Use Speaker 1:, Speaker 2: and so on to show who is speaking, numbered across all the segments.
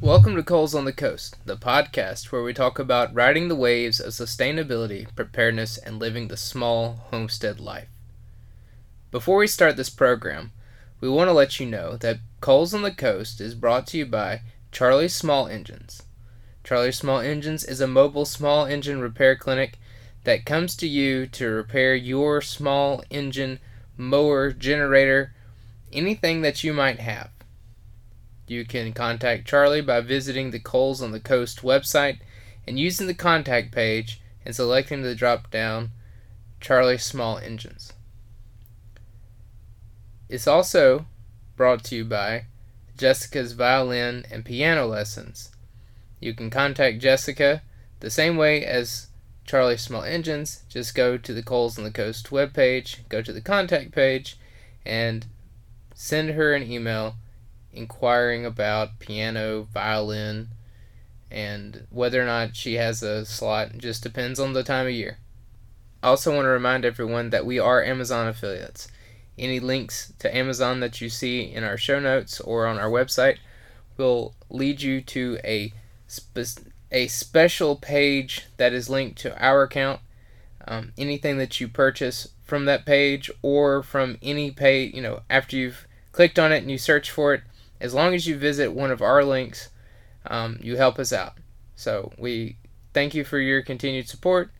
Speaker 1: Welcome to Coals on the Coast, the podcast where we talk about riding the waves of sustainability, preparedness, and living the small homestead life. Before we start this program, we want to let you know that Coals on the Coast is brought to you by Charlie Small Engines. Charlie Small Engines is a mobile small engine repair clinic that comes to you to repair your small engine, mower, generator, anything that you might have. You can contact Charlie by visiting the Coals on the Coast website and using the contact page and selecting the drop down Charlie Small Engines. It's also brought to you by Jessica's Violin and Piano Lessons. You can contact Jessica the same way as Charlie Small Engines. Just go to the Coals on the Coast webpage, go to the contact page, and send her an email inquiring about piano, violin, and whether or not she has a slot just depends on the time of year. I also want to remind everyone that we are Amazon affiliates. Any links to Amazon that you see in our show notes or on our website will lead you to a spe- a special page that is linked to our account. Um, anything that you purchase from that page or from any page, you know, after you've clicked on it and you search for it, as long as you visit one of our links, um, you help us out. So we thank you for your continued support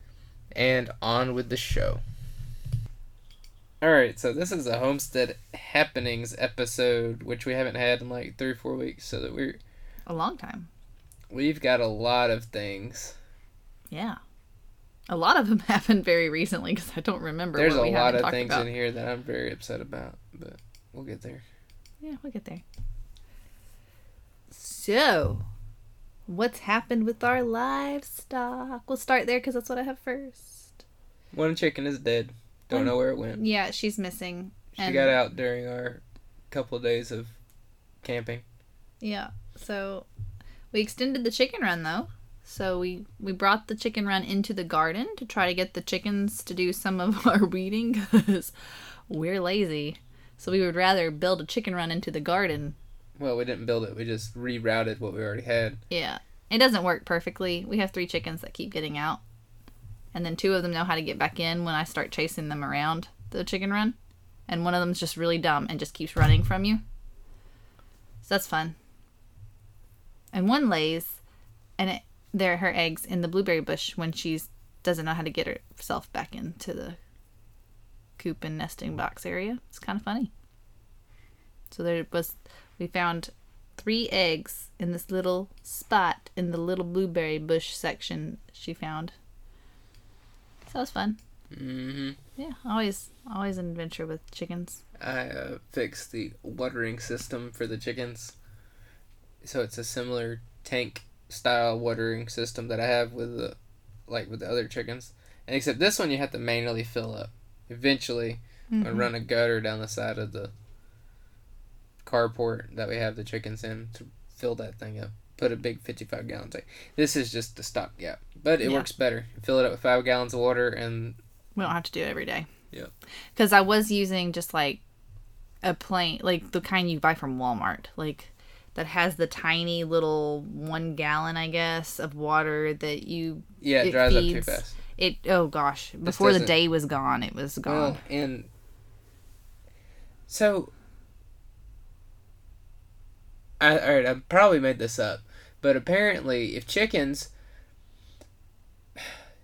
Speaker 1: and on with the show. All right, so this is a homestead happenings episode, which we haven't had in like three or four weeks. So that we're
Speaker 2: A long time.
Speaker 1: we've got a lot of things.
Speaker 2: Yeah. A lot of them happened very recently because I don't remember.
Speaker 1: There's
Speaker 2: what
Speaker 1: a
Speaker 2: we
Speaker 1: lot of things
Speaker 2: about.
Speaker 1: in here that I'm very upset about, but we'll get there.
Speaker 2: Yeah, we'll get there. So, what's happened with our livestock? We'll start there because that's what I have first.
Speaker 1: One chicken is dead. Don't
Speaker 2: One-
Speaker 1: know where it went.
Speaker 2: Yeah, she's missing.
Speaker 1: She got out during our couple of days of camping.
Speaker 2: Yeah. So, we extended the chicken run though. So we we brought the chicken run into the garden to try to get the chickens to do some of our weeding because we're lazy. So we would rather build a chicken run into the garden
Speaker 1: Well, we didn't build it. We just rerouted what we already had.
Speaker 2: Yeah. It doesn't work perfectly. We have three chickens that keep getting out. And then two of them know how to get back in when I start chasing them around the chicken run. And one of them's just really dumb and just keeps running from you. So that's fun. And one lays and it there are her eggs in the blueberry bush when she's doesn't know how to get herself back into the coop and nesting box area. It's kind of funny. So there was we found three eggs in this little spot in the little blueberry bush section she found. So that was fun.
Speaker 1: hmm
Speaker 2: Yeah, always always an adventure with chickens.
Speaker 1: I uh, fixed the watering system for the chickens. So it's a similar tank style watering system that I have with the like with the other chickens. And except this one you have to manually fill up. Eventually, I
Speaker 2: Mhm.
Speaker 1: run a gutter down the side of the carport that we have the chickens in to fill that thing up. Put a big 55 gallon tank. This is just a stopgap, but it
Speaker 2: Yeah.
Speaker 1: works better. Fill it up with five gallons of water, and
Speaker 2: We don't have to do it every day.
Speaker 1: Yep.
Speaker 2: Because I was using just like a plain, like the kind you buy from Walmart, like that has the tiny little one gallon, I guess, of water that you
Speaker 1: yeah, it,
Speaker 2: It
Speaker 1: dries up too fast.
Speaker 2: it. Oh gosh, before the day was gone, it was gone.
Speaker 1: Well, and so I all right, I probably made this up, but apparently, if chickens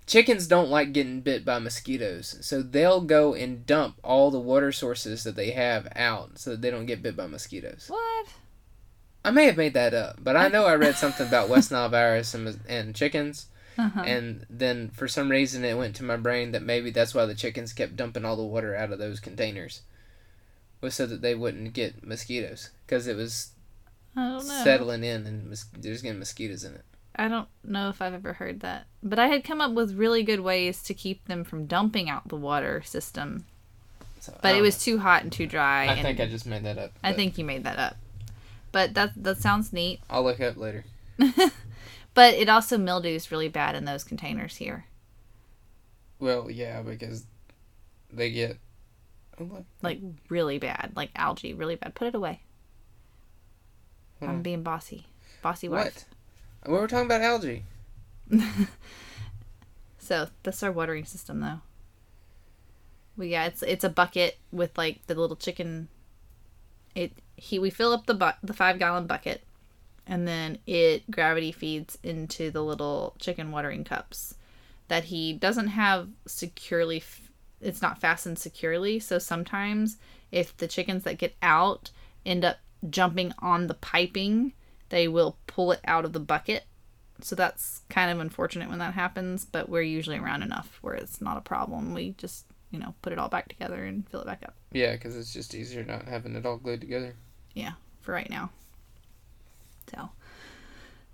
Speaker 1: chickens don't like getting bit by mosquitoes, so they'll go and dump all the water sources that they have out so that they don't get bit by mosquitoes.
Speaker 2: what?
Speaker 1: I may have made that up, but I know I read something about West Nile virus and, and chickens,
Speaker 2: Uh-huh.
Speaker 1: and then for some reason it went to my brain that maybe that's why the chickens kept dumping all the water out of those containers was so that they wouldn't get mosquitoes because it was
Speaker 2: I don't know.
Speaker 1: settling in and mos- there's getting mosquitoes in it
Speaker 2: I don't know if I've ever heard that. But I had come up with really good ways to keep them from dumping out the water system.
Speaker 1: so,
Speaker 2: But it
Speaker 1: don't
Speaker 2: was too hot and too dry.
Speaker 1: I
Speaker 2: and
Speaker 1: think I just made that up
Speaker 2: I
Speaker 1: but
Speaker 2: think you made that up. But that that sounds neat.
Speaker 1: I'll look it up later
Speaker 2: but it also mildews really bad in those containers here.
Speaker 1: well yeah because they get oh?
Speaker 2: Like really bad. Like algae, really bad. Put it away.
Speaker 1: Hold
Speaker 2: I'm being bossy. Bossy wife.
Speaker 1: What? We were talking about algae.
Speaker 2: So that's our watering system, though. We yeah, it's it's a bucket with like the little chicken. It he we fill up the bu- the five gallon bucket, and then it gravity feeds into the little chicken watering cups that he doesn't have securely. F- it's not fastened securely, so sometimes if the chickens that get out end up jumping on the piping, they will pull it out of the bucket so that's kind of unfortunate when that happens, but we're usually around enough where it's not a problem. We just, you know, put it all back together and fill it back up.
Speaker 1: Yeah, because it's just easier not having it all glued together.
Speaker 2: Yeah, for right now. So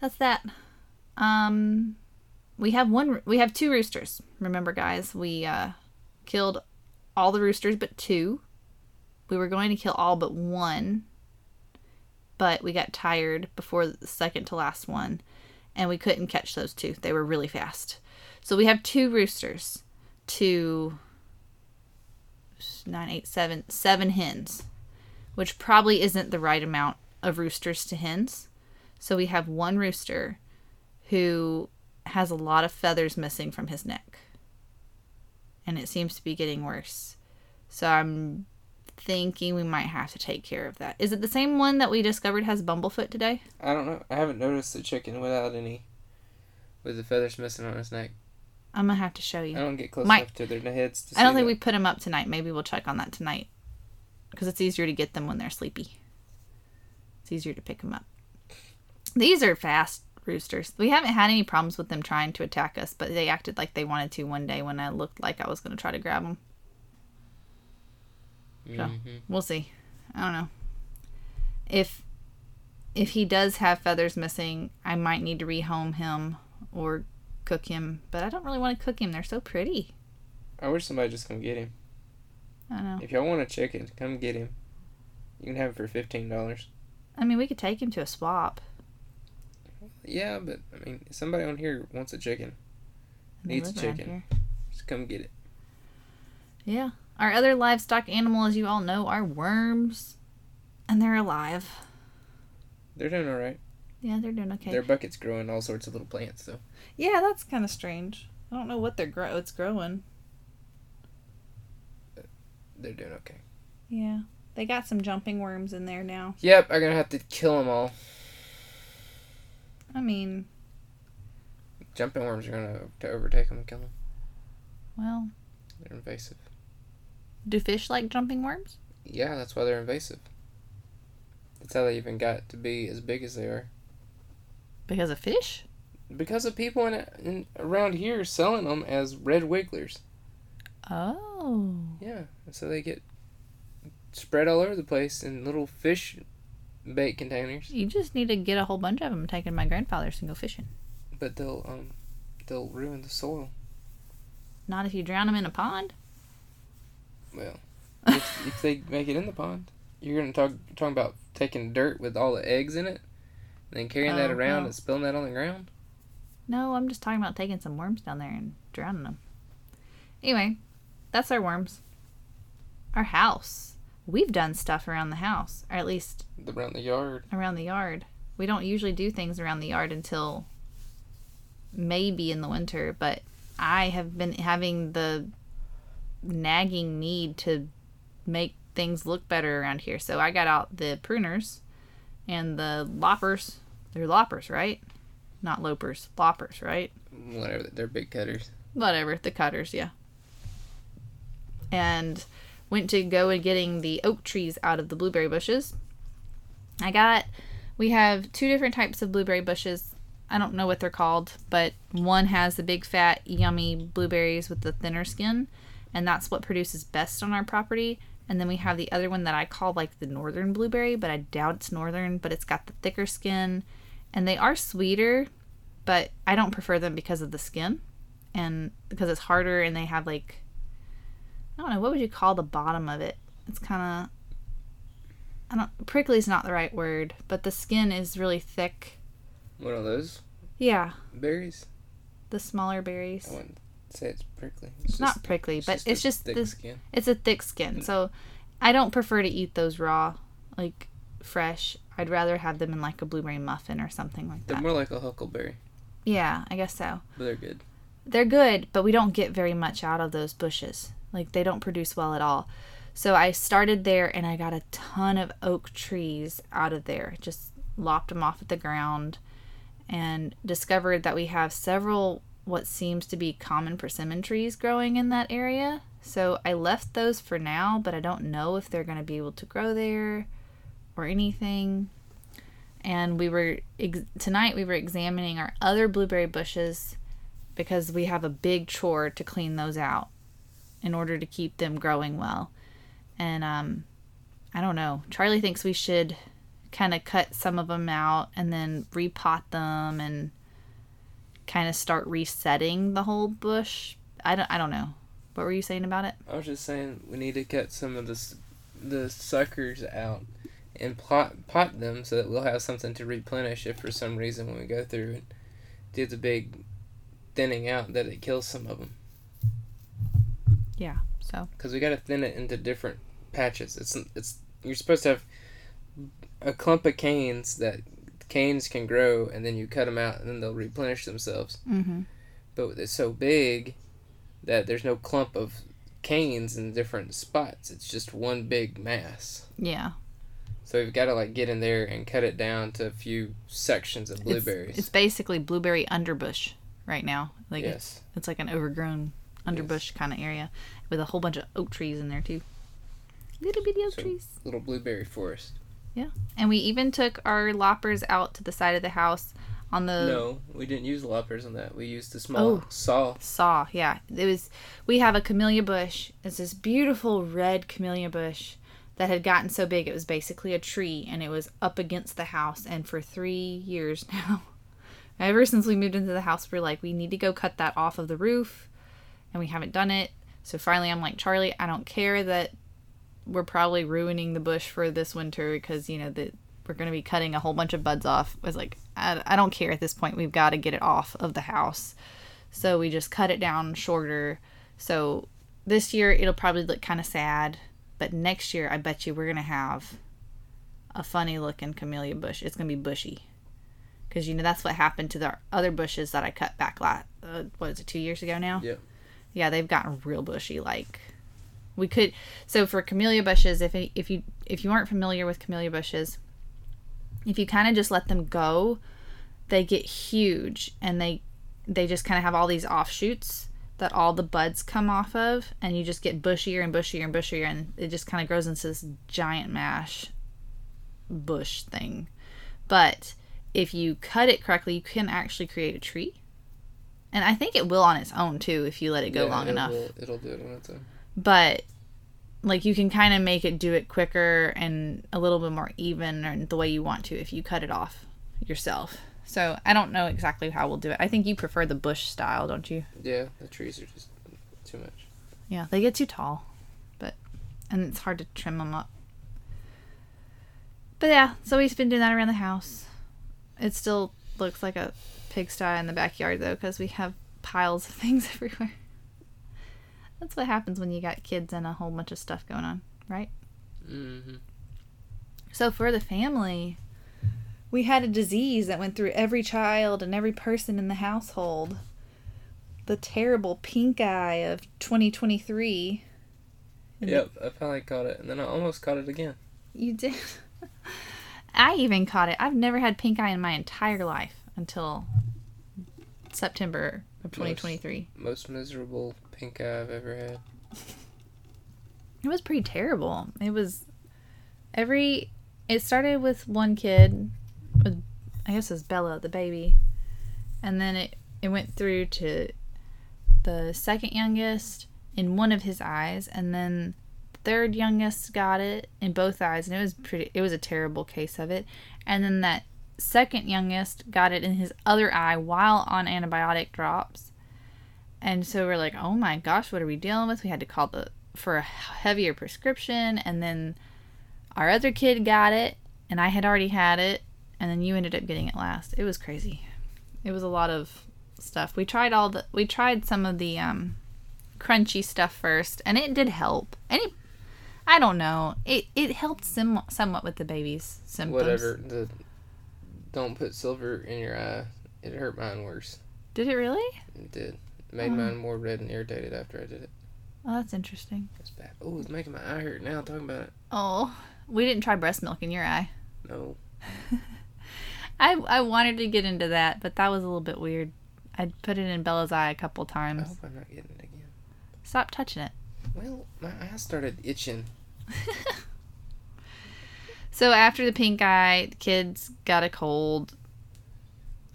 Speaker 2: that's that. Um, we have one. We have two roosters. Remember, guys, we uh, killed all the roosters but two. We were going to kill all but one, but we got tired before the second to last one and we couldn't catch those two. They were really fast. So we have two roosters, two, nine, eight, seven, seven hens, which probably isn't the right amount of roosters to hens. So we have one rooster who has a lot of feathers missing from his neck. And it seems to be getting worse. So I'm thinking we might have to take care of that. Is it the same one that we discovered has bumblefoot today?
Speaker 1: I don't know. I haven't noticed the chicken without any, with the feathers missing on his neck.
Speaker 2: I'm gonna have to show you.
Speaker 1: I don't get close enough to their heads. To
Speaker 2: I don't think we put them up tonight. Maybe we'll check on that tonight because it's easier to get them when they're sleepy. It's easier to pick them up. These are fast roosters. We haven't had any problems with them trying to attack us, but they acted like they wanted to one day when I looked like I was going to try to grab them. So
Speaker 1: Mhm.
Speaker 2: we'll see. I don't know. If if he does have feathers missing, I might need to rehome him or cook him, but I don't really want to cook him. They're so pretty.
Speaker 1: I wish somebody just come get him.
Speaker 2: I know.
Speaker 1: If y'all want a chicken, come get him. You can have it for fifteen dollars.
Speaker 2: I mean, we could take him to a swap.
Speaker 1: Yeah, but I mean, somebody on here wants a chicken. Needs
Speaker 2: a
Speaker 1: chicken. Just come get it.
Speaker 2: Yeah. Our other livestock animal, as you all know, are worms. And they're alive.
Speaker 1: They're doing all right.
Speaker 2: Yeah, they're doing okay.
Speaker 1: Their buckets growing all sorts of little plants, though.
Speaker 2: yeah, that's kind of strange. I don't know what they're grow. It's growing.
Speaker 1: Uh, they're doing okay.
Speaker 2: Yeah, they got some jumping worms in there now.
Speaker 1: Yep, I'm gonna have to kill them all.
Speaker 2: I mean,
Speaker 1: Jumping worms are gonna to overtake them and kill them.
Speaker 2: well,
Speaker 1: They're invasive.
Speaker 2: Do fish like jumping worms?
Speaker 1: Yeah, that's why they're invasive. That's how they even got to be as big as they are.
Speaker 2: Because of fish?
Speaker 1: Because of people in, in around here selling them as red wigglers.
Speaker 2: Oh.
Speaker 1: Yeah, so they get spread all over the place in little fish bait containers.
Speaker 2: You just need to get a whole bunch of them and take them to my grandfather's and go fishing.
Speaker 1: But they'll um they'll ruin the soil.
Speaker 2: Not if you drown them in a pond.
Speaker 1: Well, if, if they make it in the pond, you're gonna talk talking about taking dirt with all the eggs in it, and then carrying that
Speaker 2: Oh,
Speaker 1: around
Speaker 2: no.
Speaker 1: and spilling that on the ground.
Speaker 2: No, I'm just talking about taking some worms down there and drowning them. Anyway, that's our worms. Our house. We've done stuff around the house, or at least
Speaker 1: Around the yard.
Speaker 2: around the yard. We don't usually do things around the yard until maybe in the winter, but I have been having the nagging need to make things look better around here. So I got out the pruners and the loppers. They're loppers, right? Not lopers, loppers, right?
Speaker 1: Whatever. They're big cutters.
Speaker 2: whatever the cutters yeah and went to go and getting the oak trees out of the blueberry bushes i got we have two different types of blueberry bushes i don't know what they're called but one has the big fat yummy blueberries with the thinner skin and that's what produces best on our property and then we have the other one that i call like the northern blueberry but i doubt it's northern but it's got the thicker skin and they are sweeter but i don't prefer them because of the skin and because it's harder and they have like I don't know what would you call the bottom of it. It's kind of I don't prickly is not the right word, but the skin is really thick.
Speaker 1: One of those
Speaker 2: Yeah,
Speaker 1: berries.
Speaker 2: the smaller berries.
Speaker 1: I wouldn't say it's prickly.
Speaker 2: It's not prickly, but it's just
Speaker 1: thick
Speaker 2: this.
Speaker 1: skin.
Speaker 2: It's a thick skin, so I don't prefer to eat those raw, like fresh. I'd rather have them in like a blueberry muffin or something like that.
Speaker 1: They're more like a huckleberry,
Speaker 2: Yeah, I guess so.
Speaker 1: but they're good.
Speaker 2: They're good, but we don't get very much out of those bushes. Like they don't produce well at all. So I started there and I got a ton of oak trees out of there. Just lopped them off at the ground and discovered that we have several what seems to be common persimmon trees growing in that area. So I left those for now, but I don't know if they're going to be able to grow there or anything. And we were ex- tonight we were examining our other blueberry bushes because we have a big chore to clean those out in order to keep them growing well. And um I don't know. Charlie thinks we should kind of cut some of them out and then repot them and kind of start resetting the whole bush. I don't I don't know. What were you saying about it?
Speaker 1: I was just saying we need to cut some of the the suckers out and pot pot them so that we'll have something to replenish if for some reason when we go through and do the big thinning out that it kills some of them
Speaker 2: Yeah. So,
Speaker 1: because we got to thin it into different patches. It's it's you're supposed to have a clump of canes that canes can grow and then you cut them out and then they'll replenish themselves.
Speaker 2: mhm.
Speaker 1: But it's so big that there's no clump of canes in different spots. It's just one big mass.
Speaker 2: Yeah.
Speaker 1: So we've got to like get in there and cut it down to a few sections of blueberries.
Speaker 2: It's, it's basically blueberry underbush right now. Like it's
Speaker 1: yes.
Speaker 2: It's like an overgrown underbush kind of area with a whole bunch of oak trees in there too. Little bitty oak
Speaker 1: So-
Speaker 2: trees.
Speaker 1: Little blueberry forest.
Speaker 2: And we even took our loppers out to the side of the house on the
Speaker 1: no, we didn't use loppers on that. We used the small
Speaker 2: Oh.
Speaker 1: saw.
Speaker 2: saw. Yeah, it was. We have a camellia bush. It's this beautiful red camellia bush that had gotten so big it was basically a tree, and it was up against the house. And for three years now, ever since we moved into the house, we're like, we need to go cut that off of the roof, and we haven't done it. So finally, I'm like, Charlie, I don't care that we're probably ruining the bush for this winter because you know that we're going to be cutting a whole bunch of buds off. I was like, I, I don't care at this point. We've got to get it off of the house. So we just cut it down shorter. So this year it'll probably look kind of sad, but next year I bet you we're going to have a funny looking camellia bush. It's going to be bushy. Cuz you know that's what happened to the other bushes that I cut back last uh, what is it 2 years ago now?
Speaker 1: Yep.
Speaker 2: Yeah, they've gotten real bushy like we could so for camellia bushes if if you if you aren't familiar with camellia bushes if you kind of just let them go they get huge and they they just kind of have all these offshoots that all the buds come off of and you just get bushier and bushier and bushier and it just kind of grows into this giant mash bush thing. But if you cut it correctly you can actually create a tree. And i think it will on its own too if you let it go
Speaker 1: Yeah,
Speaker 2: long
Speaker 1: it
Speaker 2: enough.
Speaker 1: will- it'll do it on its own.
Speaker 2: But like you can kind of make it do it quicker and a little bit more even and the way you want to if you cut it off yourself. So I don't know exactly how we'll do it. I think you prefer the bush style, don't you?
Speaker 1: Yeah, the trees are just too much.
Speaker 2: Yeah, they get too tall, but and it's hard to trim them up. But yeah, so we've been doing that around the house. It still looks like a pigsty in the backyard though, because we have piles of things everywhere. That's what happens when you got kids and a whole bunch of stuff going on, right?
Speaker 1: hmm
Speaker 2: So for the family, we had a disease that went through every child and every person in the household. The terrible pink eye of 2023.
Speaker 1: Yep, I finally caught it, and then I almost caught it again.
Speaker 2: You did. I even caught it. I've never had pink eye in my entire life until September of 2023.
Speaker 1: Most miserable eye I've ever had.
Speaker 2: It was pretty terrible. It was every. It started with one kid, with I guess it was Bella, the baby, and then it it went through to the second youngest in one of his eyes, and then the third youngest got it in both eyes, and it was pretty. It was a terrible case of it, and then that second youngest got it in his other eye while on antibiotic drops. And so we're like, oh my gosh, what are we dealing with? We had to call the for a heavier prescription and then our other kid got it and I had already had it and then you ended up getting it last. It was crazy. It was a lot of stuff. We tried all the we tried some of the um crunchy stuff first and it did help. Any I don't know. It it helped sim- somewhat with the baby's symptoms.
Speaker 1: Whatever. The don't put silver in your eye. It hurt mine worse.
Speaker 2: Did it really?
Speaker 1: It did. It made
Speaker 2: Oh.
Speaker 1: mine more red and irritated after I did it.
Speaker 2: Oh, that's interesting.
Speaker 1: It's bad. Oh, it's making my eye hurt now talking about it.
Speaker 2: Oh, we didn't try breast milk in your eye.
Speaker 1: No.
Speaker 2: I I wanted to get into that, but that was a little bit weird. I put it in Bella's eye a couple times.
Speaker 1: I hope I'm not getting it again.
Speaker 2: Stop touching it.
Speaker 1: Well, my eye started itching.
Speaker 2: So after the pink eye, the kids got a cold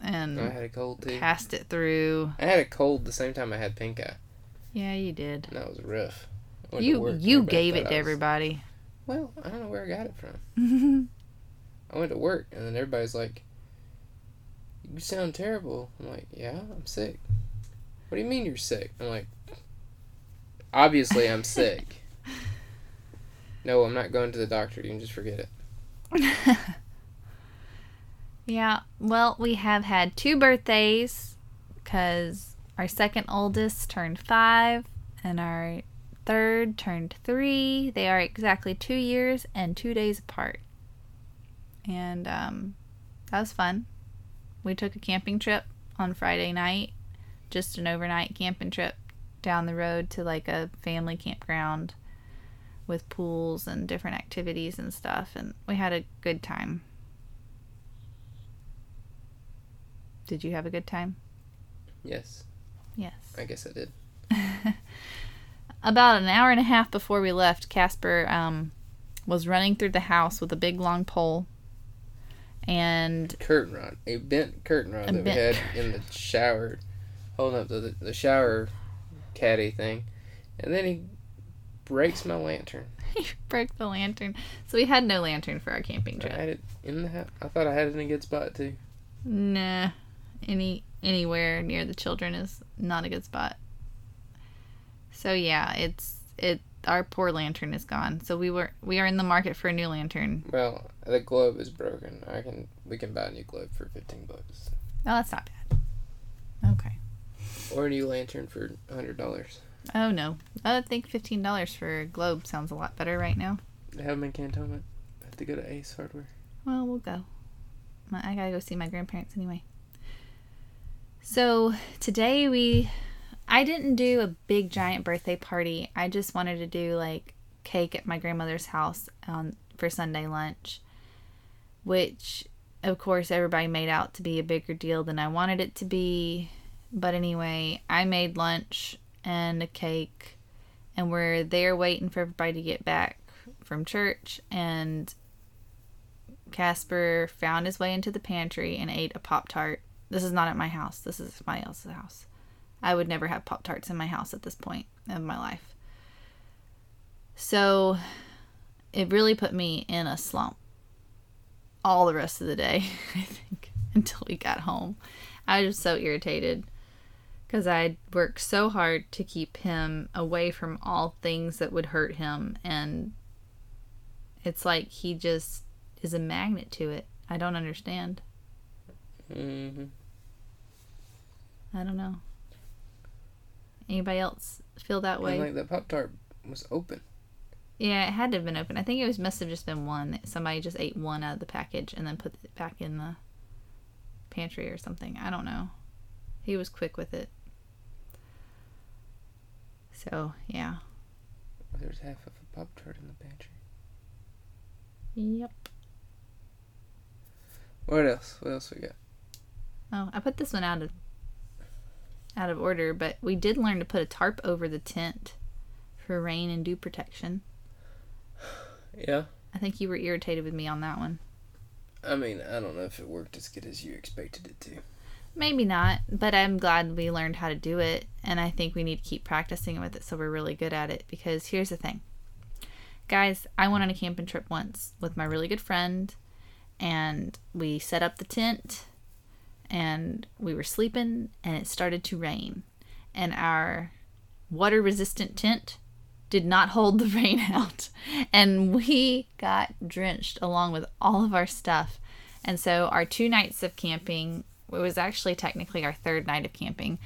Speaker 2: and
Speaker 1: I had a cold too.
Speaker 2: passed it through.
Speaker 1: I had a cold the same time I had pink eye.
Speaker 2: Yeah, you did.
Speaker 1: And that was rough. I went to
Speaker 2: You you gave it to
Speaker 1: was-
Speaker 2: everybody.
Speaker 1: Well, I don't know where I got it from. I went to work and then everybody's like, "You sound terrible." I'm like, "Yeah, I'm sick." What do you mean you're sick? I'm like, "Obviously I'm sick." no, I'm not going to the doctor. You can just forget it.
Speaker 2: yeah. Well, we have had two birthdays because our second oldest turned five and our third turned three. They are exactly two years and two days apart. And um, that was fun. We took a camping trip on Friday night, just an overnight camping trip down the road to like a family campground with pools and different activities and stuff. And we had a good time. Did you have a good time?
Speaker 1: Yes,
Speaker 2: Yes.
Speaker 1: I guess I did.
Speaker 2: About an hour and a half before we left, Caspar um, was running through the house with a big long pole. And
Speaker 1: Curtain rod, a bent curtain rod that we had in the shower, holding up the the shower caddy thing, and then he breaks my lantern.
Speaker 2: he broke the lantern. So we had no lantern for our camping trip.
Speaker 1: I had it in the house. I thought I had it in a good spot too.
Speaker 2: Nah. Any anywhere near the children is not a good spot. So yeah, it's it our poor lantern is gone. So we were we are in the market for a new lantern.
Speaker 1: Well, the globe is broken. I can we can buy a new globe for fifteen bucks,
Speaker 2: Oh, that's not bad. Okay.
Speaker 1: or a new lantern for hundred dollars.
Speaker 2: Oh no. I think fifteen dollars for a globe sounds a lot better right now.
Speaker 1: They have them in Cantonment. I have to go to Ace Hardware.
Speaker 2: Well, we'll go. My, I gotta go see my grandparents anyway. So today we, I didn't do a big giant birthday party. I just wanted to do like cake at my grandmother's house on for Sunday lunch, which of course everybody made out to be a bigger deal than I wanted it to be. But anyway, I made lunch and a cake, and we're there waiting for everybody to get back from church and Caspar found his way into the pantry and ate a Pop Tart. This is not at my house. This is somebody else's house. I would never have Pop Tarts in my house at this point of my life. So it really put me in a slump all the rest of the day, I think, until we got home. I was just so irritated because I worked so hard to keep him away from all things that would hurt him. And it's like he just is a magnet to it. I don't understand.
Speaker 1: Mm-hmm.
Speaker 2: I don't know. Anybody else feel that way?
Speaker 1: And like that Pop Tart was open.
Speaker 2: yeah, it had to have been open. I think it was must have just been one. Somebody just ate one out of the package and then put it back in the pantry or something. I don't know. He was quick with it. So yeah.
Speaker 1: There's half of a Pop Tart in the pantry.
Speaker 2: Yep.
Speaker 1: What else? What else we got?
Speaker 2: Oh, I put this one out of out of order, but we did learn to put a tarp over the tent for rain and dew protection.
Speaker 1: Yeah.
Speaker 2: I think you were irritated with me on that one.
Speaker 1: I mean, I don't know if it worked as good as you expected it to.
Speaker 2: Maybe not, but I'm glad we learned how to do it, and I think we need to keep practicing with it so we're really good at it. Because here's the thing, guys, I went on a camping trip once with my really good friend, and we set up the tent, and we were sleeping, and it started to rain, and our water resistant tent did not hold the rain out, and we got drenched along with all of our stuff. And so our two nights of camping it was actually technically our third night of camping,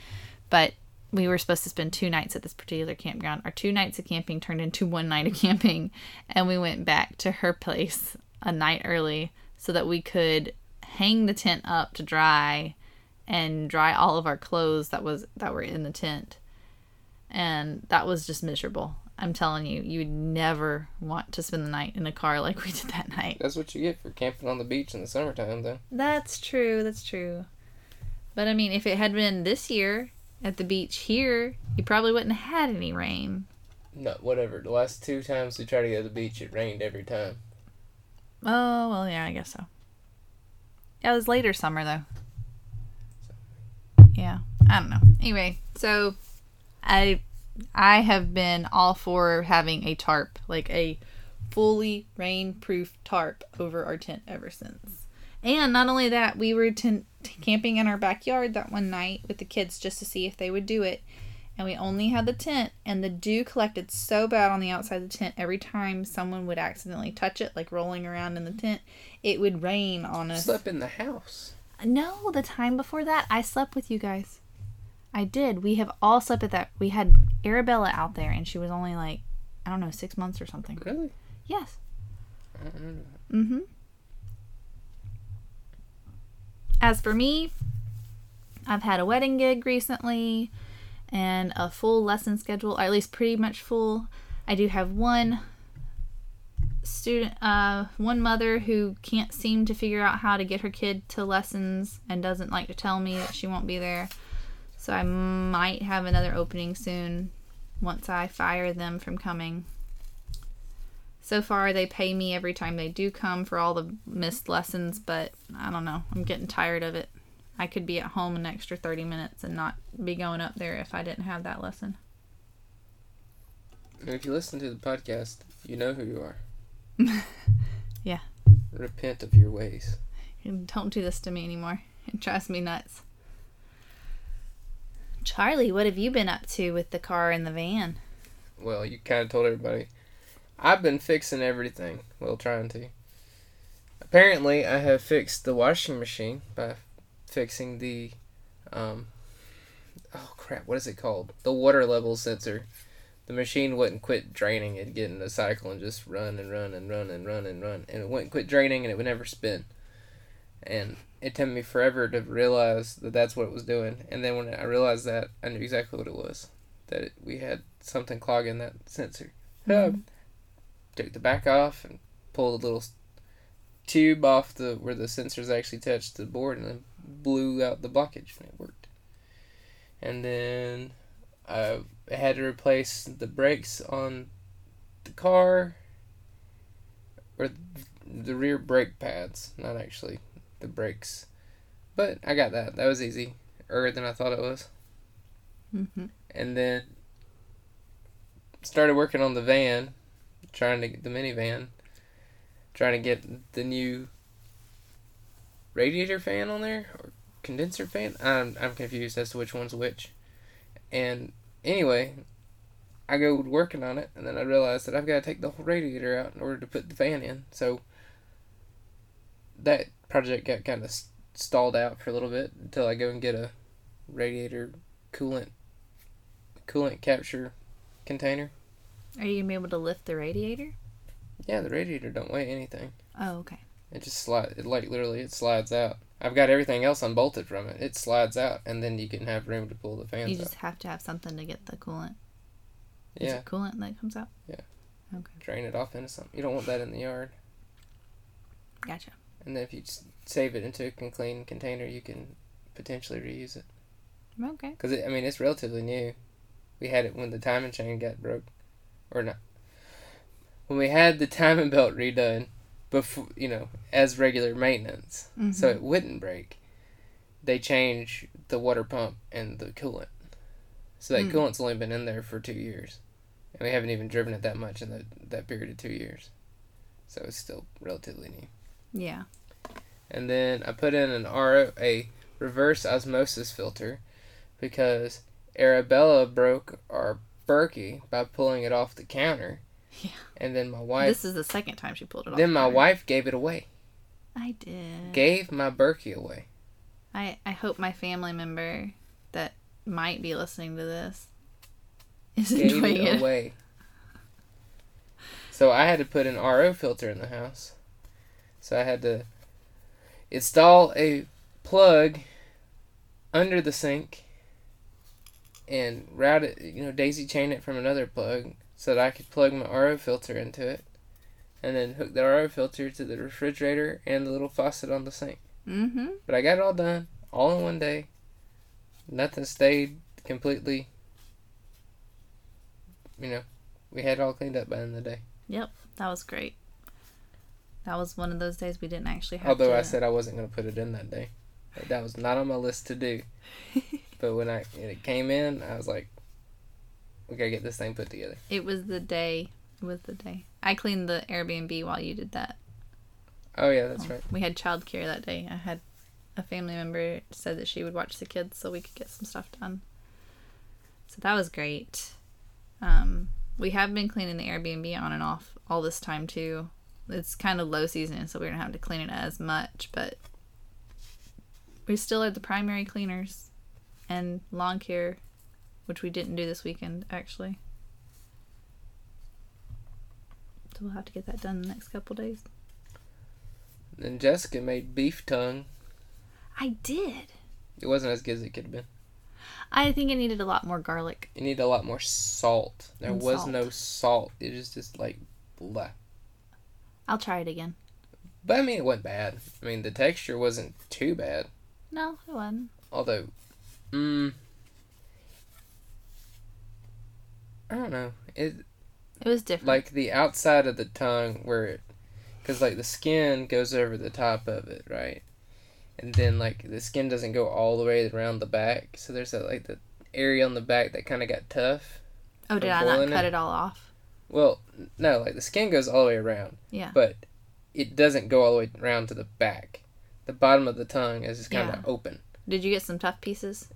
Speaker 2: but we were supposed to spend two nights at this particular campground. Our two nights of camping turned into one night of camping, and we went back to her place a night early so that we could hang the tent up to dry and dry all of our clothes that was that were in the tent. And that was just miserable. I'm telling you, you would never want to spend the night in a car like we did that night.
Speaker 1: That's what you get for camping on the beach in the summertime, though.
Speaker 2: That's true. That's true. But I mean, if it had been this year at the beach here, you probably wouldn't have had any rain.
Speaker 1: No, whatever. The last two times we tried to go to the beach, it rained every time.
Speaker 2: Oh, well, yeah, I guess so. It was later summer, though. Yeah, I don't know. Anyway, so I I have been all for having a tarp, like a fully rain-proof tarp over our tent ever since. And not only that, we were tent- camping in our backyard that one night with the kids just to see if they would do it. And we only had the tent, and the dew collected so bad on the outside of the tent every time someone would accidentally touch it, like rolling around in the tent, it would rain on us.
Speaker 1: Slept in the house.
Speaker 2: No, the time before that, I slept with you guys. I did. We have all slept at that. We had Arabella out there, and she was only like, I don't know, six months or something.
Speaker 1: Really?
Speaker 2: Yes.
Speaker 1: I don't know.
Speaker 2: Mm-hmm. As for me, I've had a wedding gig recently and a full lesson schedule, or at least pretty much full. I do have one student, uh, one mother who can't seem to figure out how to get her kid to lessons and doesn't like to tell me that she won't be there. So I might have another opening soon once I fire them from coming. So far, they pay me every time they do come for all the missed lessons, but I don't know. I'm getting tired of it. I could be at home an extra 30 minutes and not be going up there if I didn't have that lesson.
Speaker 1: And if you listen to the podcast, you know who you are.
Speaker 2: Yeah.
Speaker 1: Repent of your ways.
Speaker 2: And Don't do this to me anymore. It drives me nuts. Charlie, what have you been up to with the car and the van?
Speaker 1: Well, you kind of told everybody. I've been fixing everything. Well, trying to. Apparently, I have fixed the washing machine by fixing the, um, oh crap, what is it called? The water level sensor. The machine wouldn't quit draining. It'd get in a cycle and just run and run and run and run and run. And it wouldn't quit draining and it would never spin. And it took me forever to realize that that's what it was doing. And then when I realized that, I knew exactly what it was. That it, we had something clogging that sensor. So I took the back off and pulled a little tube off the where the sensors actually touched the board and then blew out the blockage and it worked. And then I had to replace the brakes on the car or the rear brake pads, not actually the brakes. But I got that. That was easy. Er than I thought it was.
Speaker 2: Mm-hmm.
Speaker 1: And then started working on the van, trying to get the minivan, trying to get the new radiator fan on there or condenser fan. I'm I'm confused as to which one's which. And anyway, I go working on it, and then I realize that I've got to take the whole radiator out in order to put the fan in. So that project got kind of stalled out for a little bit until I go and get a radiator coolant coolant capture container.
Speaker 2: Are you gonna be able to lift the radiator?
Speaker 1: Yeah, the radiator don't weigh anything.
Speaker 2: Oh, okay.
Speaker 1: It just slide. It like literally it slides out. I've got everything else unbolted from it. It slides out, and then you can have room to pull the fans
Speaker 2: You
Speaker 1: out.
Speaker 2: just have to have something to get the coolant. Is
Speaker 1: Yeah,
Speaker 2: it coolant that comes out?
Speaker 1: Yeah.
Speaker 2: Okay.
Speaker 1: drain it off into something. You don't want that in the yard.
Speaker 2: Gotcha.
Speaker 1: And then if you just save it into a clean container, you can potentially reuse it.
Speaker 2: Okay.
Speaker 1: Because I mean, it's relatively new. We had it when the timing chain got broke, or not. When we had the timing belt redone, before you know, as regular maintenance, so
Speaker 2: Mhm.
Speaker 1: it wouldn't break. They changed the water pump and the coolant, so that
Speaker 2: Mm.
Speaker 1: coolant's only been in there for two years, and we haven't even driven it that much in that that period of two years, so it's still relatively new.
Speaker 2: Yeah.
Speaker 1: And then I put in an RO, a reverse osmosis filter because Arabella broke our Berkey by pulling it off the counter.
Speaker 2: Yeah.
Speaker 1: And then my wife
Speaker 2: This is the second time she pulled it off.
Speaker 1: then my wife gave it away.
Speaker 2: I did.
Speaker 1: Gave my Berkey away.
Speaker 2: I I hope my family member that might be listening to this is
Speaker 1: Gave
Speaker 2: enjoying
Speaker 1: it
Speaker 2: it.
Speaker 1: away. So I had to put an RO filter in the house. So I had to install a plug under the sink and route it, you know, daisy chain it from another plug so that I could plug my RO filter into it and then hook the RO filter to the refrigerator and the little faucet on the sink.
Speaker 2: Mm-hmm.
Speaker 1: But I got it all done, all in one day. Nothing stayed completely. You know, we had it all cleaned up by the end of the day.
Speaker 2: Yep, that was great. That was one of those days we didn't actually have
Speaker 1: Although
Speaker 2: to.
Speaker 1: I said I wasn't going to put it in that day. That was not on my list to do. but when I when it came in, I was like, we got to get this thing put together.
Speaker 2: it was the day. It was the day. I cleaned the Airbnb while you did that.
Speaker 1: Oh, yeah, that's right.
Speaker 2: We had childcare that day. I had a family member said that she would watch the kids so we could get some stuff done. So that was great. Um, we have been cleaning the Airbnb on and off all this time too. It's kind of low season, so we don't have to clean it as much, but we still are the primary cleaners and lawn care, which we didn't do this weekend actually. So we'll have to get that done in the next couple days.
Speaker 1: Then Jessica made beef tongue.
Speaker 2: I did.
Speaker 1: It wasn't as good as it could have been.
Speaker 2: I think it needed a lot more garlic.
Speaker 1: You need a lot more salt. There
Speaker 2: And
Speaker 1: was
Speaker 2: salt.
Speaker 1: no salt. It was just like blah.
Speaker 2: I'll try it again.
Speaker 1: But I mean, it wasn't bad. I mean, the texture wasn't too bad.
Speaker 2: No, it wasn't.
Speaker 1: Although, mm, I don't know. It
Speaker 2: It was different.
Speaker 1: like the outside of the tongue where it, because like the skin goes over the top of it, right? And then like the skin doesn't go all the way around the back, so there's that like the area on the back that kind of got tough.
Speaker 2: oh, did
Speaker 1: I'm
Speaker 2: not cut
Speaker 1: it.
Speaker 2: it all off?
Speaker 1: Well, no, like the skin goes all the way around.
Speaker 2: Yeah.
Speaker 1: But it doesn't go all the way around to the back. The bottom of the tongue is just kind of
Speaker 2: Yeah.
Speaker 1: open.
Speaker 2: Did you get some tough pieces?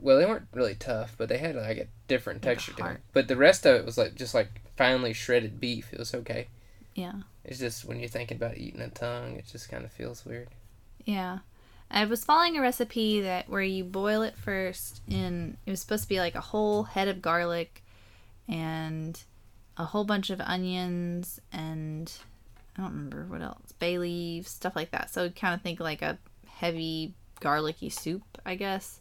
Speaker 1: Well, they weren't really tough, but they had like a different
Speaker 2: Like
Speaker 1: texture to them. But the rest of it was like just like finely shredded beef. It was okay.
Speaker 2: Yeah.
Speaker 1: It's just when you're thinking about eating a tongue, it just kind of feels weird.
Speaker 2: Yeah. I was following a recipe that where you boil it first and it was supposed to be like a whole head of garlic and a whole bunch of onions and I don't remember what else. Bay leaves, stuff like that. So it kind of think like a heavy garlicky soup, I guess.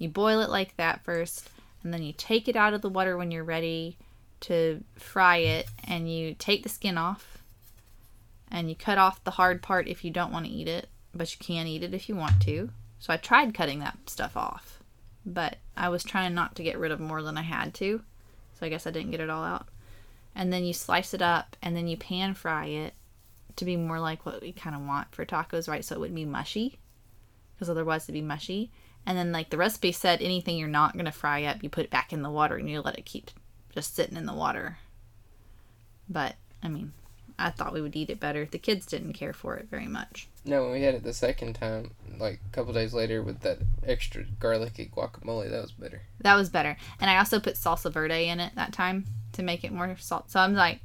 Speaker 2: You boil it like that first and then you take it out of the water when you're ready to fry it and you take the skin off and you cut off the hard part if you don't want to eat it, but you can eat it if you want to. So I tried cutting that stuff off, but I was trying not to get rid of more than I had to. So I guess I didn't get it all out. And then you slice it up and then you pan fry it to be more like what we kind of want for tacos, right? So it wouldn't be mushy because otherwise it'd be mushy. And then like the recipe said anything you're not going to fry up, you put it back in the water and you let it keep just sitting in the water. But I mean, I thought we would eat it better. The kids didn't care for it very much.
Speaker 1: No, when we had it the second time, like a couple days later with that extra garlicky guacamole, that was better.
Speaker 2: That was better. And I also put salsa verde in it that time to make it more salt. So I'm like,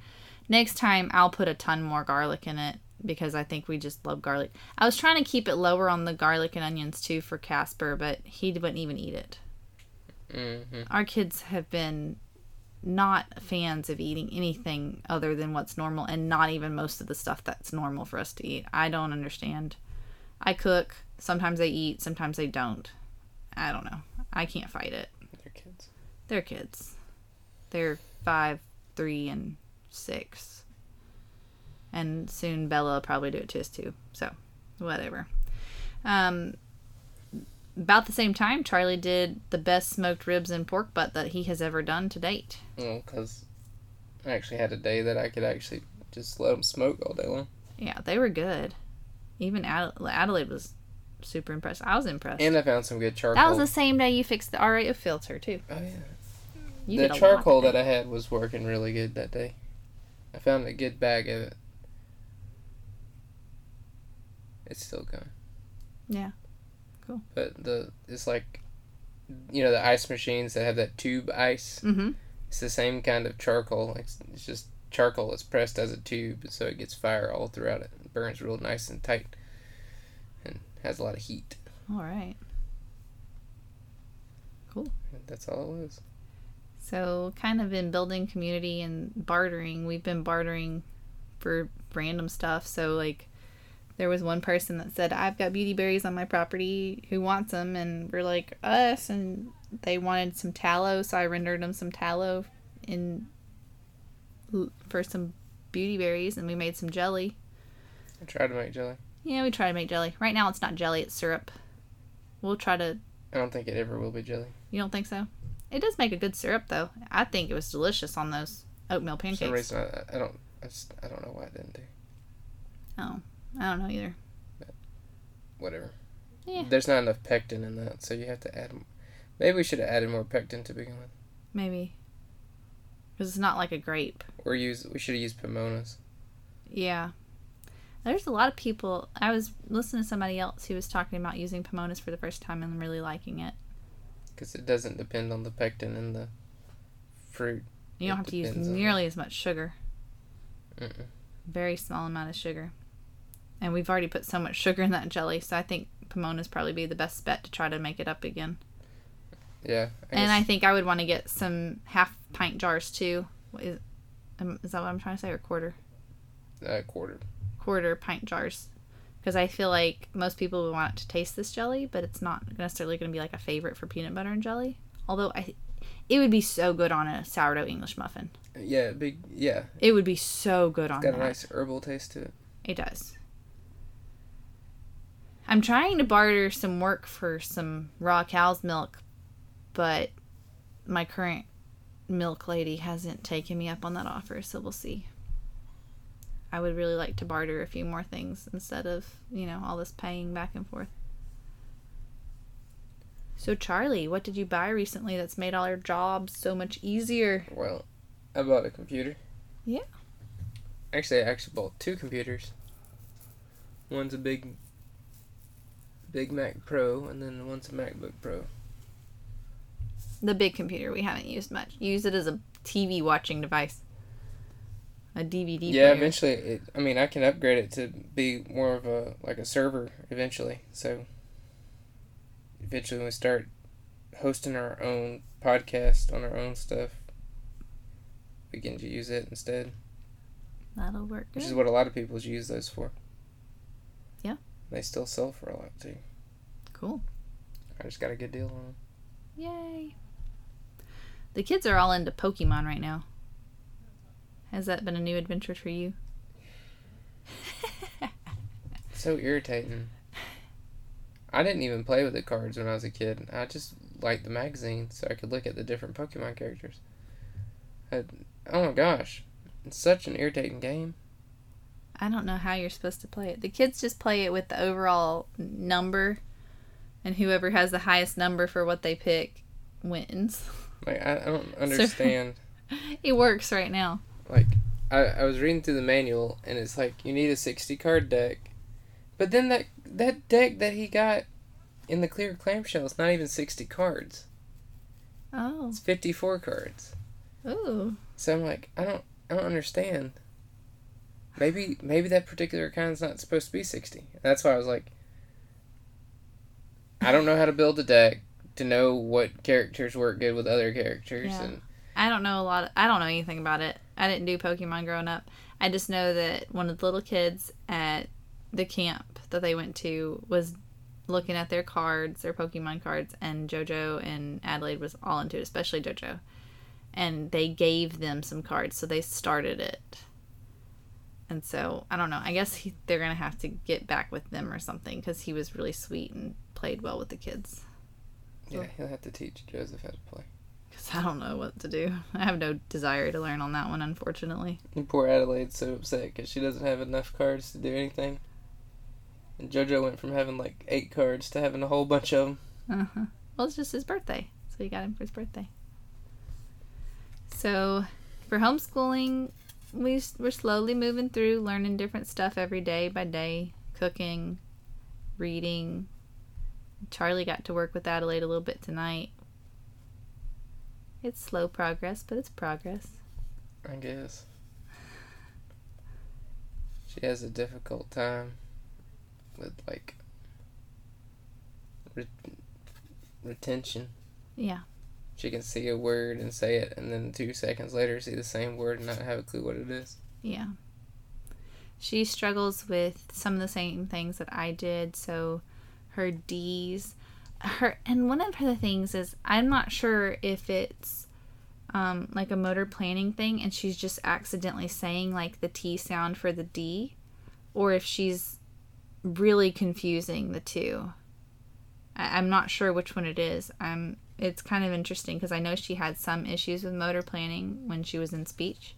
Speaker 2: next time I'll put a ton more garlic in it because I think we just love garlic. I was trying to keep it lower on the garlic and onions too for Caspar, but he wouldn't even eat it.
Speaker 1: hmm
Speaker 2: Our kids have been not fans of eating anything other than what's normal and not even most of the stuff that's normal for us to eat. I don't understand. I cook, sometimes they eat, sometimes they don't. I don't know. I can't fight it.
Speaker 1: They're kids.
Speaker 2: They're kids. They're five, three, and six. And soon Bella will probably do it to us too. So, whatever. Um, about the same time, Charlie did the best smoked ribs and pork butt that he has ever done to date.
Speaker 1: Well, because I actually had a day that I could actually just let them smoke all day long.
Speaker 2: Yeah, they were good. Even Adel- Adelaide was super impressed. I was impressed.
Speaker 1: And I found some good charcoal.
Speaker 2: that was the same day you fixed the RO filter too.
Speaker 1: oh yeah.
Speaker 2: You
Speaker 1: the
Speaker 2: did a lot
Speaker 1: charcoal
Speaker 2: that
Speaker 1: that I had was working really good that day. I found a good bag of it. It's still going.
Speaker 2: Yeah. Cool.
Speaker 1: But the it's like, you know, the ice machines that have that tube ice.
Speaker 2: Mm-hmm.
Speaker 1: It's the same kind of charcoal. It's, it's just charcoal that's pressed as a tube, so it gets fire all throughout it. It burns real nice and tight, and has a lot of heat.
Speaker 2: All right. Cool.
Speaker 1: And That's all it was.
Speaker 2: So, kind of in building community and bartering, we've been bartering for random stuff. So, like, there was one person that said, I've got beauty berries on my property. Who wants them? And we're like, us. And they wanted some tallow. So, I rendered them some tallow in for some beauty berries and we made some jelly.
Speaker 1: I tried to make jelly.
Speaker 2: Yeah, we try to make jelly. Right now, it's not jelly, it's syrup. We'll try to.
Speaker 1: I don't think it ever will be jelly.
Speaker 2: You don't think so? It does make a good syrup, though. I think it was delicious on those oatmeal
Speaker 1: For
Speaker 2: pancakes.
Speaker 1: some reason, I, I don't. I, just, I don't know why I didn't do.
Speaker 2: Oh, I don't know either.
Speaker 1: Whatever.
Speaker 2: Yeah.
Speaker 1: There's not enough pectin in that, so you have to add. Maybe we should have added more pectin to begin with,
Speaker 2: Maybe. Because it's not like a grape.
Speaker 1: or use. We should have used Pomona's.
Speaker 2: Yeah. There's a lot of people. I was listening to somebody else who was talking about using Pomona's for the first time and really liking it.
Speaker 1: because it doesn't depend on the pectin in the fruit.
Speaker 2: You don't
Speaker 1: It
Speaker 2: have to use nearly as much sugar.
Speaker 1: Mm-mm.
Speaker 2: Very small amount of sugar. And we've already put so much sugar in that jelly, so I think Pomona's probably be the best bet to try to make it up again.
Speaker 1: Yeah, I
Speaker 2: and I think I would want to get some half pint jars too. Is, um, is that what I'm trying to say, or quarter?
Speaker 1: uh, quarter.
Speaker 2: Quarter pint jars. Because I feel like most people would want to taste this jelly, but it's not necessarily going to be like a favorite for peanut butter and jelly. Although I, it would be so good on a sourdough English muffin.
Speaker 1: Yeah, big. Yeah,
Speaker 2: It would be so good on
Speaker 1: got a nice herbal taste to it.
Speaker 2: It does. I'm trying to barter some work for some raw cow's milk, but my current milk lady hasn't taken me up on that offer, so we'll see. I would really like to barter a few more things instead of, you know, all this paying back and forth. So, Charlie, what did you buy recently that's made all our jobs so much easier?
Speaker 1: Well, I bought a computer.
Speaker 2: Yeah.
Speaker 1: Actually, I actually bought two computers. One's a big, big Mac Pro, and then one's a MacBook Pro.
Speaker 2: The big computer we haven't used much. Use it as a TV watching device. A DVD
Speaker 1: yeah,
Speaker 2: player.
Speaker 1: eventually, it, I mean, I can upgrade it to be more of a like a server eventually. So, eventually, we start hosting our own podcast on our own stuff, we can use it instead.
Speaker 2: That'll work good.
Speaker 1: which is what a lot of people use those for.
Speaker 2: Yeah.
Speaker 1: They still sell for a lot too.
Speaker 2: Cool.
Speaker 1: I just got a good deal on them.
Speaker 2: Yay. The kids are all into Pokemon right now. Has that been a new adventure for you?
Speaker 1: So irritating. I didn't even play with the cards when I was a kid. I just liked the magazine so I could look at the different Pokemon characters. I, oh my gosh. It's such an irritating game.
Speaker 2: I don't know how you're supposed to play it. The kids just play it with the overall number, and whoever has the highest number for what they pick wins.
Speaker 1: Like, I, I don't understand.
Speaker 2: it works right now.
Speaker 1: like I, I was reading through the manual and it's like you need a 60 card deck but then that that deck that he got in the clear clamshell is not even 60 cards
Speaker 2: Oh.
Speaker 1: it's 54 cards
Speaker 2: Ooh.
Speaker 1: so i'm like i don't i don't understand maybe maybe that particular kind's not supposed to be 60 that's why i was like i don't know how to build a deck to know what characters work good with other characters
Speaker 2: Yeah.
Speaker 1: and
Speaker 2: I don't know a lot. I don't know anything about it. I didn't do Pokemon growing up. I just know that one of the little kids at the camp that they went to was looking at their cards, their Pokemon cards, and JoJo and Adelaide was all into it, especially JoJo. And they gave them some cards, so they started it. And so I don't know. I guess he, they're gonna have to get back with them or something because he was really sweet and played well with the kids.
Speaker 1: yeah he'll have to teach joseph how to play
Speaker 2: Because I don't know what to do. I have no desire to learn on that one, unfortunately.
Speaker 1: And poor Adelaide's so upset because she doesn't have enough cards to do anything. And JoJo went from having like eight cards to having a whole bunch of them.
Speaker 2: Uh-huh. Well, it's just his birthday, so you got him for his birthday. So, for homeschooling, we we're slowly moving through, learning different stuff every day by day, cooking, reading. Charlie got to work with Adelaide a little bit tonight. It's slow progress, but it's progress.
Speaker 1: I guess. She has a difficult time with like re- retention.
Speaker 2: Yeah.
Speaker 1: She can see a word and say it, and then two seconds later see the same word and not have a clue what it is.
Speaker 2: Yeah. She struggles with some of the same things that I did. So her D's, her, and one of the things is I'm not sure if it's um, like a motor planning thing and she's just accidentally saying like the T sound for the D, or if she's really confusing the two. I, I'm not sure which one it is. I'm. It's kind of interesting because I know she had some issues with motor planning when she was in speech.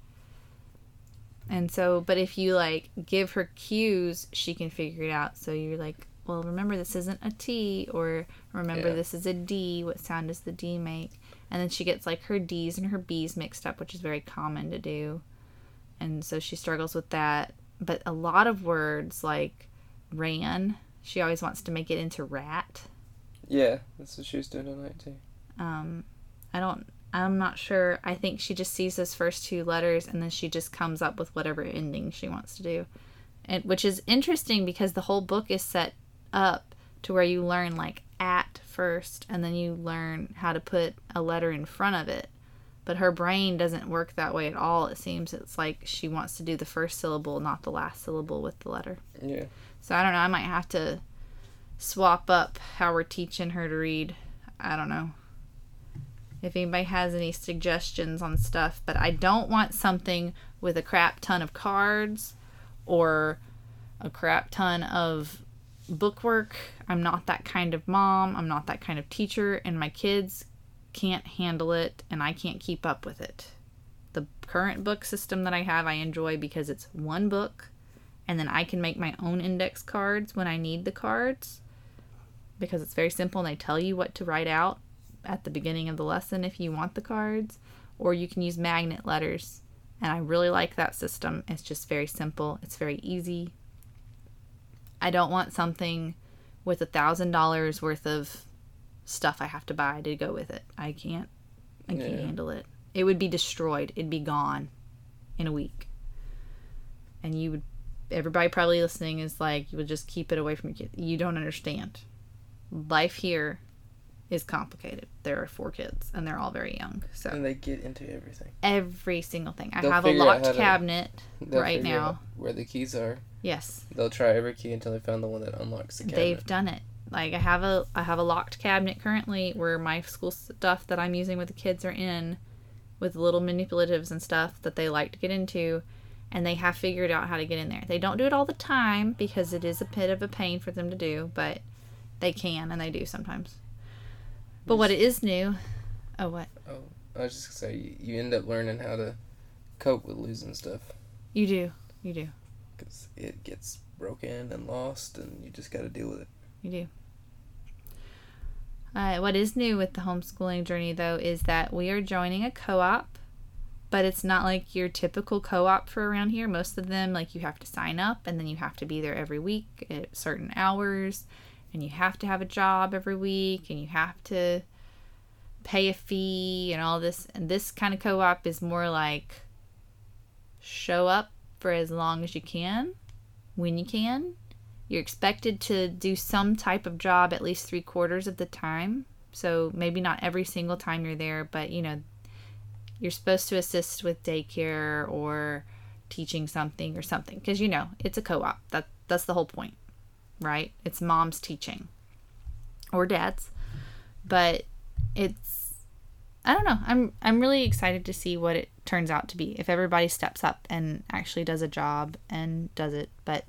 Speaker 2: And so, but if you like give her cues, she can figure it out. So you're like, well, remember this isn't a T, or remember
Speaker 1: Yeah.
Speaker 2: this is a D. What sound does the D make? And then she gets like her D's and her B's mixed up, which is very common to do. And so she struggles with that. But a lot of words like ran, she always wants to make it into rat.
Speaker 1: Yeah, that's what she was doing tonight too.
Speaker 2: Um, I don't. I'm not sure. I think she just sees those first two letters and then she just comes up with whatever ending she wants to do, and which is interesting because the whole book is set up to where you learn like at first and then you learn how to put a letter in front of it. But her brain doesn't work that way at all. It seems it's like she wants to do the first syllable, not the last syllable with the letter.
Speaker 1: Yeah.
Speaker 2: So I don't know. I might have to swap up how we're teaching her to read. I don't know. If anybody has any suggestions on stuff, but I don't want something with a crap ton of cards or a crap ton of bookwork. I'm not that kind of mom. I'm not that kind of teacher, and my kids can't handle it, and I can't keep up with it. The current book system that I have, I enjoy because it's one book and then I can make my own index cards when I need the cards because it's very simple and they tell you what to write out at the beginning of the lesson if you want the cards or you can use magnet letters and I really like that system. It's just very simple. It's very easy. I don't want something with a thousand dollars worth of stuff I have to buy to go with it. I can't I can't
Speaker 1: Yeah.
Speaker 2: handle it. It would be destroyed. It'd be gone in a week. And you would everybody probably listening is like you would just keep it away from your kids. You don't understand. Life here is complicated. There are four kids and they're all very young. So
Speaker 1: And they get into everything.
Speaker 2: every single thing. I
Speaker 1: They'll
Speaker 2: have a locked
Speaker 1: to-
Speaker 2: cabinet. Right now.
Speaker 1: where the keys are.
Speaker 2: Yes.
Speaker 1: They'll try every key until they find the one that unlocks the cabinet.
Speaker 2: They've done it. Like I have a I have a locked cabinet currently where my school stuff that I'm using with the kids are in with little manipulatives and stuff that they like to get into and they have figured out how to get in there. They don't do it all the time because it is a bit of a pain for them to do, but they can and they do sometimes. But what is new? Oh, what?
Speaker 1: Oh, I was just gonna say you, you end up learning how to cope with losing stuff
Speaker 2: You do. You do.
Speaker 1: because it gets broken and lost, and you just got to deal with it.
Speaker 2: You do. Uh, what is new with the homeschooling journey, though, is that we are joining a co op, but it's not like your typical co op for around here. Most of them, like, you have to sign up and then you have to be there every week at certain hours, and you have to have a job every week, and you have to pay a fee and all this. And this kind of co op is more like show up for as long as you can, when you can, you're expected to do some type of job at least three quarters of the time. So maybe not every single time you're there, but you know, you're supposed to assist with daycare or teaching something or something because you know it's a co-op. That that's the whole point, right? It's mom's teaching or dad's, but it's I don't know. I'm I'm really excited to see what it turns out to be if everybody steps up and actually does a job and does it, but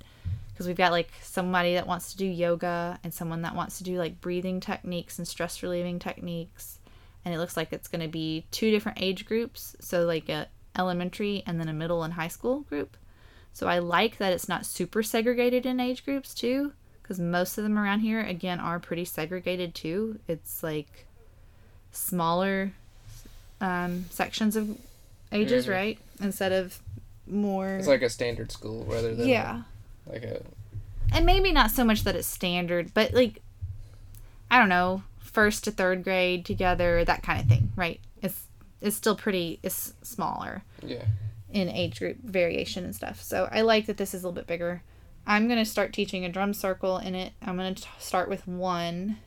Speaker 2: because we've got like somebody that wants to do yoga and someone that wants to do like breathing techniques and stress relieving techniques and it looks like it's going to be two different age groups so like a elementary and then a middle and high school group so i like that it's not super segregated in age groups too because most of them around here again are pretty segregated too it's like smaller um, sections of ages
Speaker 1: Mhm.
Speaker 2: right instead of more
Speaker 1: It's like a standard school rather than
Speaker 2: yeah
Speaker 1: like a
Speaker 2: and maybe not so much that it's standard, but like I don't know, first to third grade together, that kind of thing, right? It's it's still pretty it's smaller
Speaker 1: yeah.
Speaker 2: in age group variation and stuff. So I like that this is a little bit bigger. I'm gonna start teaching a drum circle in it. I'm gonna start with one,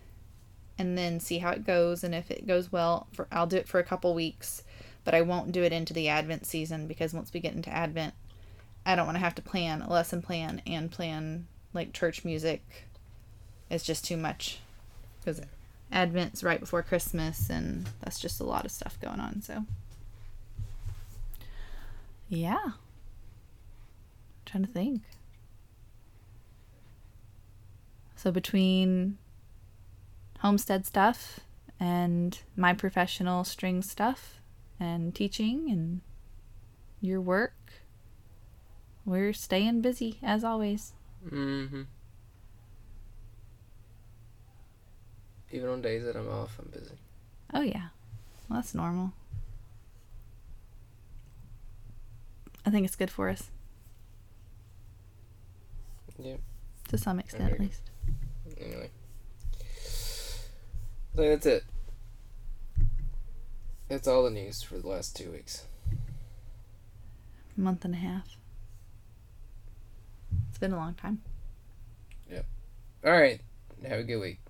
Speaker 2: and then see how it goes. And if it goes well, for I'll do it for a couple weeks, but I won't do it into the Advent season because once we get into Advent, I don't want to have to plan a lesson plan and plan like church music. It's just too much because Advent's right before Christmas, and that's just a lot of stuff going on. So, yeah. trying to think. So between homestead stuff and my professional string stuff and teaching and your work, we're staying busy as always.
Speaker 1: Mm-hmm. Even on days that I'm off, I'm busy.
Speaker 2: Oh yeah. Well, that's normal. I think it's good for us.
Speaker 1: Yeah.
Speaker 2: To some extent, at least.
Speaker 1: Anyway. I think that's it. That's all the news for the last two weeks.
Speaker 2: month and a half. It's been a long time. Yep.
Speaker 1: All right. Have a good week.